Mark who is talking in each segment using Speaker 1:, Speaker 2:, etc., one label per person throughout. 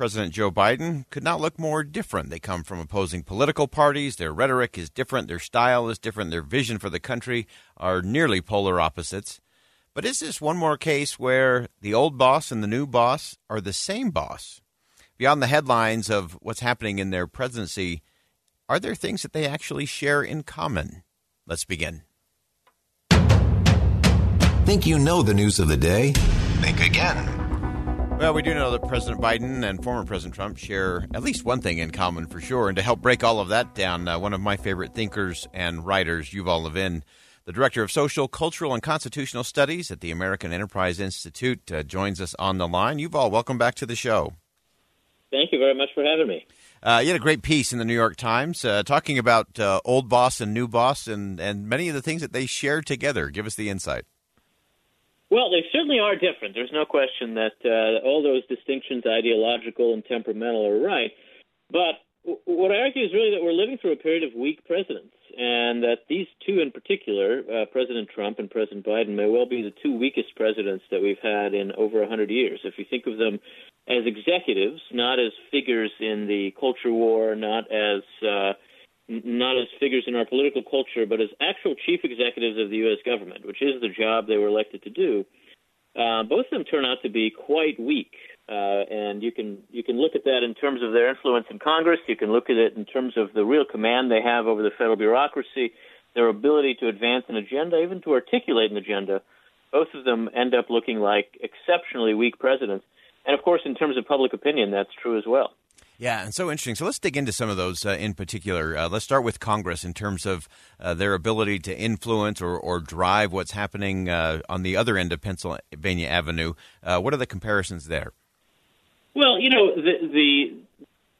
Speaker 1: President Joe Biden could not look more different. They come from opposing political parties. Their rhetoric is different. Their style is different. Their vision for the country are nearly polar opposites. But is this one more case where the old boss and the new boss are the same boss? Beyond the headlines of what's happening in their presidency, are there things that they actually share in common? Let's begin.
Speaker 2: Think you know the news of the day? Think again.
Speaker 1: Well, we do know that President Biden and former President Trump share at least one thing in common for sure. And to help break all of that down, uh, one of my favorite thinkers and writers, Yuval Levin, the director of social, cultural, and constitutional studies at the American Enterprise Institute, uh, joins us on the line. Yuval, welcome back to the show.
Speaker 3: Thank you very much for having me.
Speaker 1: Uh, you had a great piece in the New York Times uh, talking about uh, old boss and new boss and, and many of the things that they share together. Give us the insight.
Speaker 3: Well, they certainly are different. There's no question that uh, all those distinctions, ideological and temperamental, are right. But w- what I argue is really that we're living through a period of weak presidents, and that these two in particular, uh, President Trump and President Biden, may well be the two weakest presidents that we've had in over 100 years. If you think of them as executives, not as figures in the culture war, not as uh, not as figures in our political culture, but as actual chief executives of the U.S. government, which is the job they were elected to do, uh, both of them turn out to be quite weak. Uh, and you can you can look at that in terms of their influence in Congress. You can look at it in terms of the real command they have over the federal bureaucracy, their ability to advance an agenda, even to articulate an agenda. Both of them end up looking like exceptionally weak presidents. And of course, in terms of public opinion, that's true as well.
Speaker 1: Yeah, and so interesting. So let's dig into some of those uh, in particular. Uh, let's start with Congress in terms of uh, their ability to influence or, or drive what's happening uh, on the other end of Pennsylvania Avenue. Uh, what are the comparisons there?
Speaker 3: Well, you know, the, the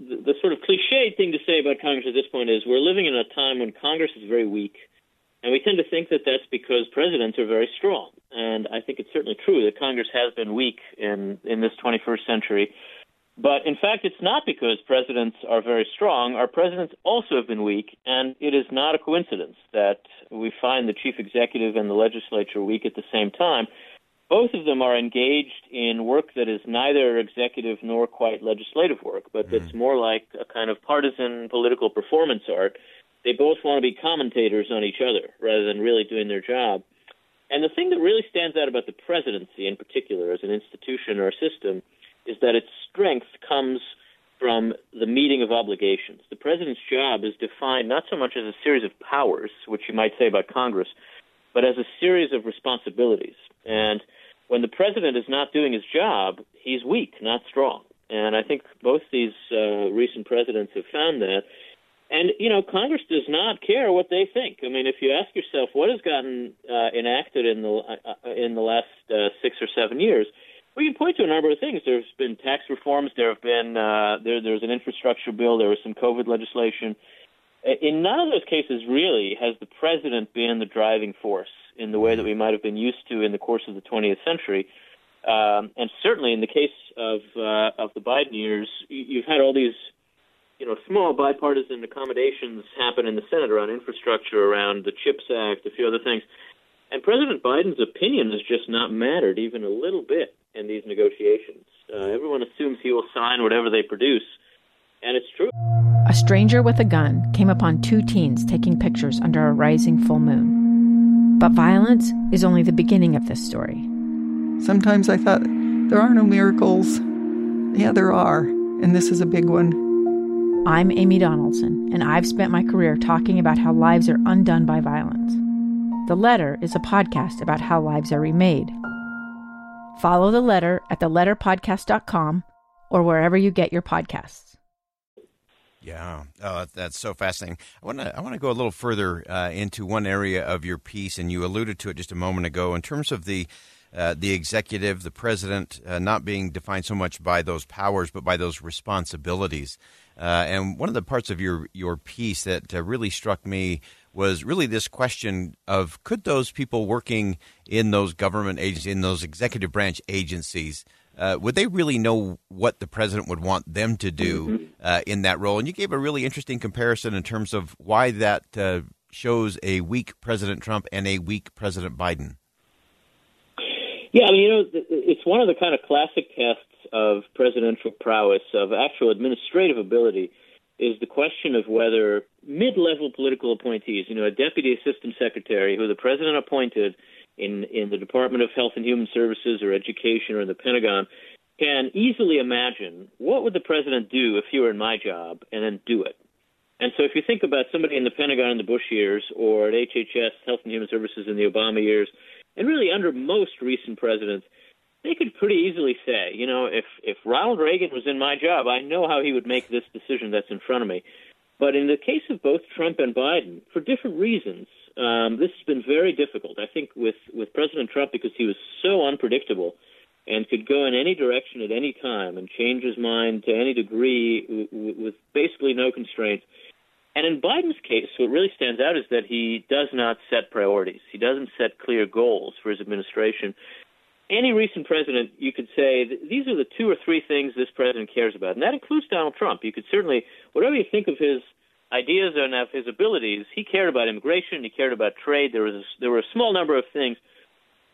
Speaker 3: the sort of cliched thing to say about Congress at this point is we're living in a time when Congress is very weak, and we tend to think that that's because presidents are very strong. And I think it's certainly true that Congress has been weak in in this 21st century. But in fact, it's not because presidents are very strong. Our presidents also have been weak, and it is not a coincidence that we find the chief executive and the legislature weak at the same time. Both of them are engaged in work that is neither executive nor quite legislative work, but that's mm-hmm. more like a kind of partisan political performance art. They both want to be commentators on each other rather than really doing their job. And the thing that really stands out about the presidency in particular as an institution or a system is that its strength comes from the meeting of obligations. The president's job is defined not so much as a series of powers, which you might say about Congress, but as a series of responsibilities. And when the president is not doing his job, he's weak, not strong. And I think both these uh, recent presidents have found that. And you know, Congress does not care what they think. I mean, if you ask yourself what has gotten uh, enacted in the uh, in the last uh, six or seven years, we can point to a number of things. There's been tax reforms. There have been uh, there. There's an infrastructure bill. There was some COVID legislation. In none of those cases, really, has the president been the driving force in the way that we might have been used to in the course of the 20th century. Um, and certainly, in the case of uh, of the Biden years, you've had all these, you know, small bipartisan accommodations happen in the Senate around infrastructure, around the CHIPS Act, a few other things. And President Biden's opinion has just not mattered even a little bit in these negotiations. Uh, everyone assumes he will sign whatever they produce, and it's true.
Speaker 4: A stranger with a gun came upon two teens taking pictures under a rising full moon. But violence is only the beginning of this story.
Speaker 5: Sometimes I thought, there are no miracles. Yeah, there are, and this is a big one.
Speaker 4: I'm Amy Donaldson, and I've spent my career talking about how lives are undone by violence. The Letter is a podcast about how lives are remade. Follow The Letter at theletterpodcast.com or wherever you get your podcasts.
Speaker 1: Yeah, oh, that's so fascinating. I want to I want to go a little further uh, into one area of your piece, and you alluded to it just a moment ago in terms of the uh, the executive, the president, uh, not being defined so much by those powers, but by those responsibilities. Uh, and one of the parts of your your piece that uh, really struck me was really this question of could those people working in those government agencies, in those executive branch agencies, uh, would they really know what the president would want them to do mm-hmm. uh, in that role? And you gave a really interesting comparison in terms of why that uh, shows a weak President Trump and a weak President Biden.
Speaker 3: Yeah, I mean, you know, it's one of the kind of classic tests of presidential prowess, of actual administrative ability is the question of whether mid-level political appointees, you know, a deputy assistant secretary who the president appointed in in the Department of Health and Human Services or Education or in the Pentagon, can easily imagine what would the president do if he were in my job, and then do it. And so, if you think about somebody in the Pentagon in the Bush years, or at HHS, Health and Human Services in the Obama years, and really under most recent presidents, they could pretty easily say, you know, if if Ronald Reagan was in my job, I know how he would make this decision that's in front of me. But in the case of both Trump and Biden, for different reasons, um, this has been very difficult. I think with with President Trump because he was so unpredictable and could go in any direction at any time and change his mind to any degree w- with basically no constraints. And in Biden's case, what really stands out is that he does not set priorities. He doesn't set clear goals for his administration any recent president, you could say these are the two or three things this president cares about, and that includes Donald Trump. You could certainly, whatever you think of his ideas and of his abilities, he cared about immigration, he cared about trade. There was a, there were a small number of things.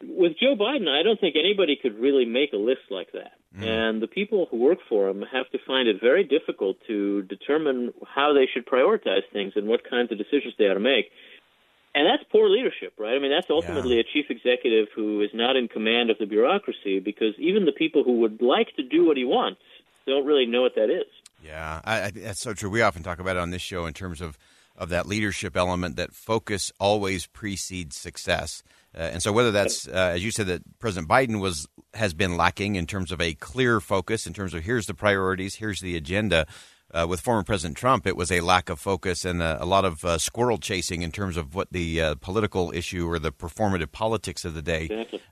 Speaker 3: With Joe Biden, I don't think anybody could really make a list like that. Mm. And the people who work for him have to find it very difficult to determine how they should prioritize things and what kinds of decisions they ought to make. And that's poor leadership, right? I mean, that's ultimately yeah. a chief executive who is not in command of the bureaucracy because even the people who would like to do what he wants don't really know what that is.
Speaker 1: Yeah, I, I, that's so true. We often talk about it on this show in terms of, of that leadership element that focus always precedes success. Uh, and so, whether that's uh, as you said that President Biden was has been lacking in terms of a clear focus, in terms of here's the priorities, here's the agenda, uh, with former President Trump, it was a lack of focus and a, a lot of uh, squirrel chasing in terms of what the uh, political issue or the performative politics of the day.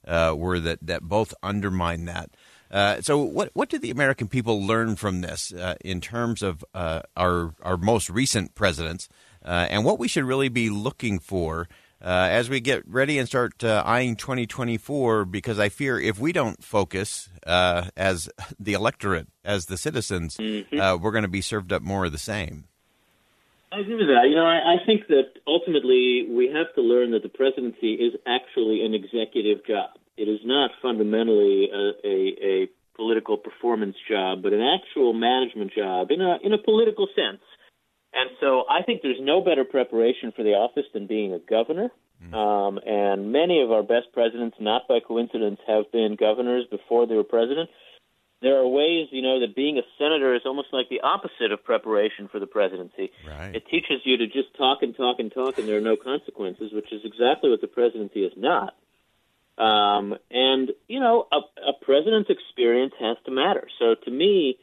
Speaker 1: Uh, were that, that both undermine that. Uh, so, what what did the American people learn from this uh, in terms of our our most recent presidents, and what we should really be looking for uh, as we get ready and start uh, eyeing 2024, because I fear if we don't focus uh, as the electorate, as the citizens, mm-hmm. Uh, we're going to be served up more of the same.
Speaker 3: I agree with that. You know, I, I think that ultimately we have to learn that the presidency is actually an executive job. It is not fundamentally a, a, a political performance job, but an actual management job in a in a political sense. And so I think there's no better preparation for the office than being a governor. Mm. Um, and many of our best presidents, not by coincidence, have been governors before they were president. There are ways, you know, that being a senator is almost like the opposite of preparation for the presidency.
Speaker 1: Right.
Speaker 3: It teaches you to just talk and talk and talk, and there are no consequences, which is exactly what the presidency is not. Um, and you know, a, a president's experience has to matter. So to me,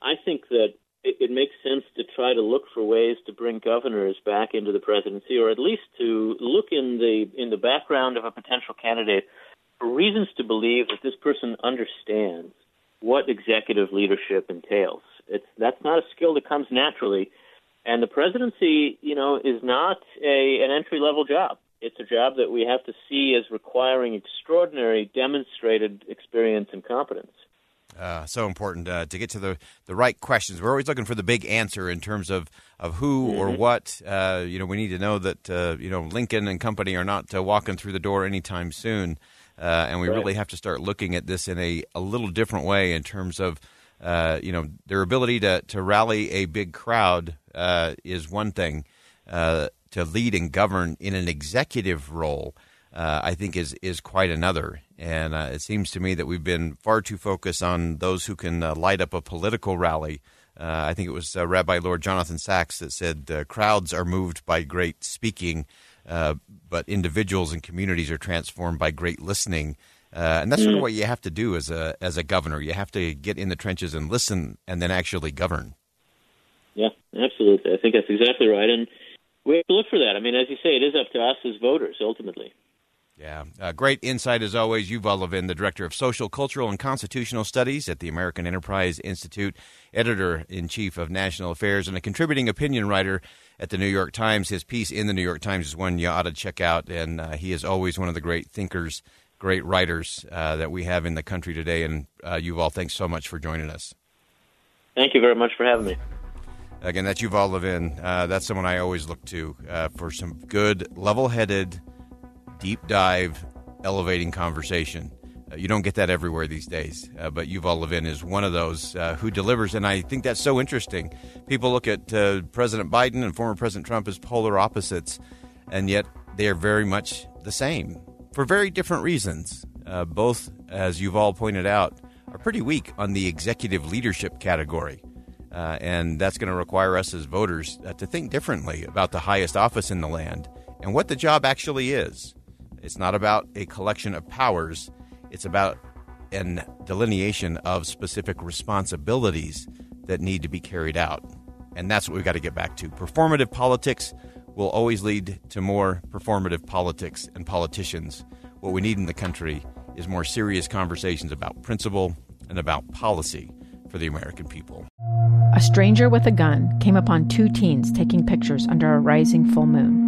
Speaker 3: I think that it, it makes sense to try to look for ways to bring governors back into the presidency, or at least to look in the in the background of a potential candidate for reasons to believe that this person understands what executive leadership entails. It's that's not a skill that comes naturally, and the presidency, you know, is not a an entry level job. It's a job that we have to see as requiring extraordinary demonstrated experience and competence.
Speaker 1: Uh, so important uh, to get to the, the right questions. We're always looking for the big answer in terms of, of who mm-hmm. or what. Uh, you know, we need to know that uh, you know Lincoln and company are not uh, walking through the door anytime soon, uh, and we right. really have to start looking at this in a, a little different way in terms of you know their ability to to rally a big crowd is one thing. to lead and govern in an executive role uh, I think is is quite another. And uh, it seems to me that we've been far too focused on those who can uh, light up a political rally. Uh, I think it was uh, Rabbi Lord Jonathan Sachs that said, "Crowds are moved by great speaking." uh, but individuals and communities are transformed by great listening. Uh, and that's sort of what you have to do as a as a governor. You have to get in the trenches and listen, and then actually govern.
Speaker 3: Yeah, absolutely. I think that's exactly right, and we have to look for that. I mean, as you say, it is up to us as voters ultimately.
Speaker 1: Yeah, uh, great insight as always. Yuval Levin, the director of social, cultural, and constitutional studies at the American Enterprise Institute, editor in chief of national affairs, and a contributing opinion writer at the New York Times. His piece in the New York Times is one you ought to check out, and uh, he is always one of the great thinkers, great writers uh, that we have in the country today. And uh, Yuval, thanks so much for joining us.
Speaker 3: Thank you very much for having me.
Speaker 1: Again, that's Yuval Levin. Uh, that's someone I always look to uh, for some good, level-headed deep dive, elevating conversation. Uh, you don't get that everywhere these days, uh, but Yuval Levin is one of those uh, who delivers, and I think that's so interesting. People look at uh, President Biden and former President Trump as polar opposites, and yet they are very much the same for very different reasons. Uh, both, as Yuval pointed out, are pretty weak on the executive leadership category. Uh, and that's going to require us as voters to think differently about the highest office in the land and what the job actually is. It's not about a collection of powers, it's about an delineation of specific responsibilities that need to be carried out. And that's what we've got to get back to. Performative politics will always lead to more performative politics and politicians. What we need in the country is more serious conversations about principle and about policy for the American people.
Speaker 4: A stranger with a gun came upon two teens taking pictures under a rising full moon.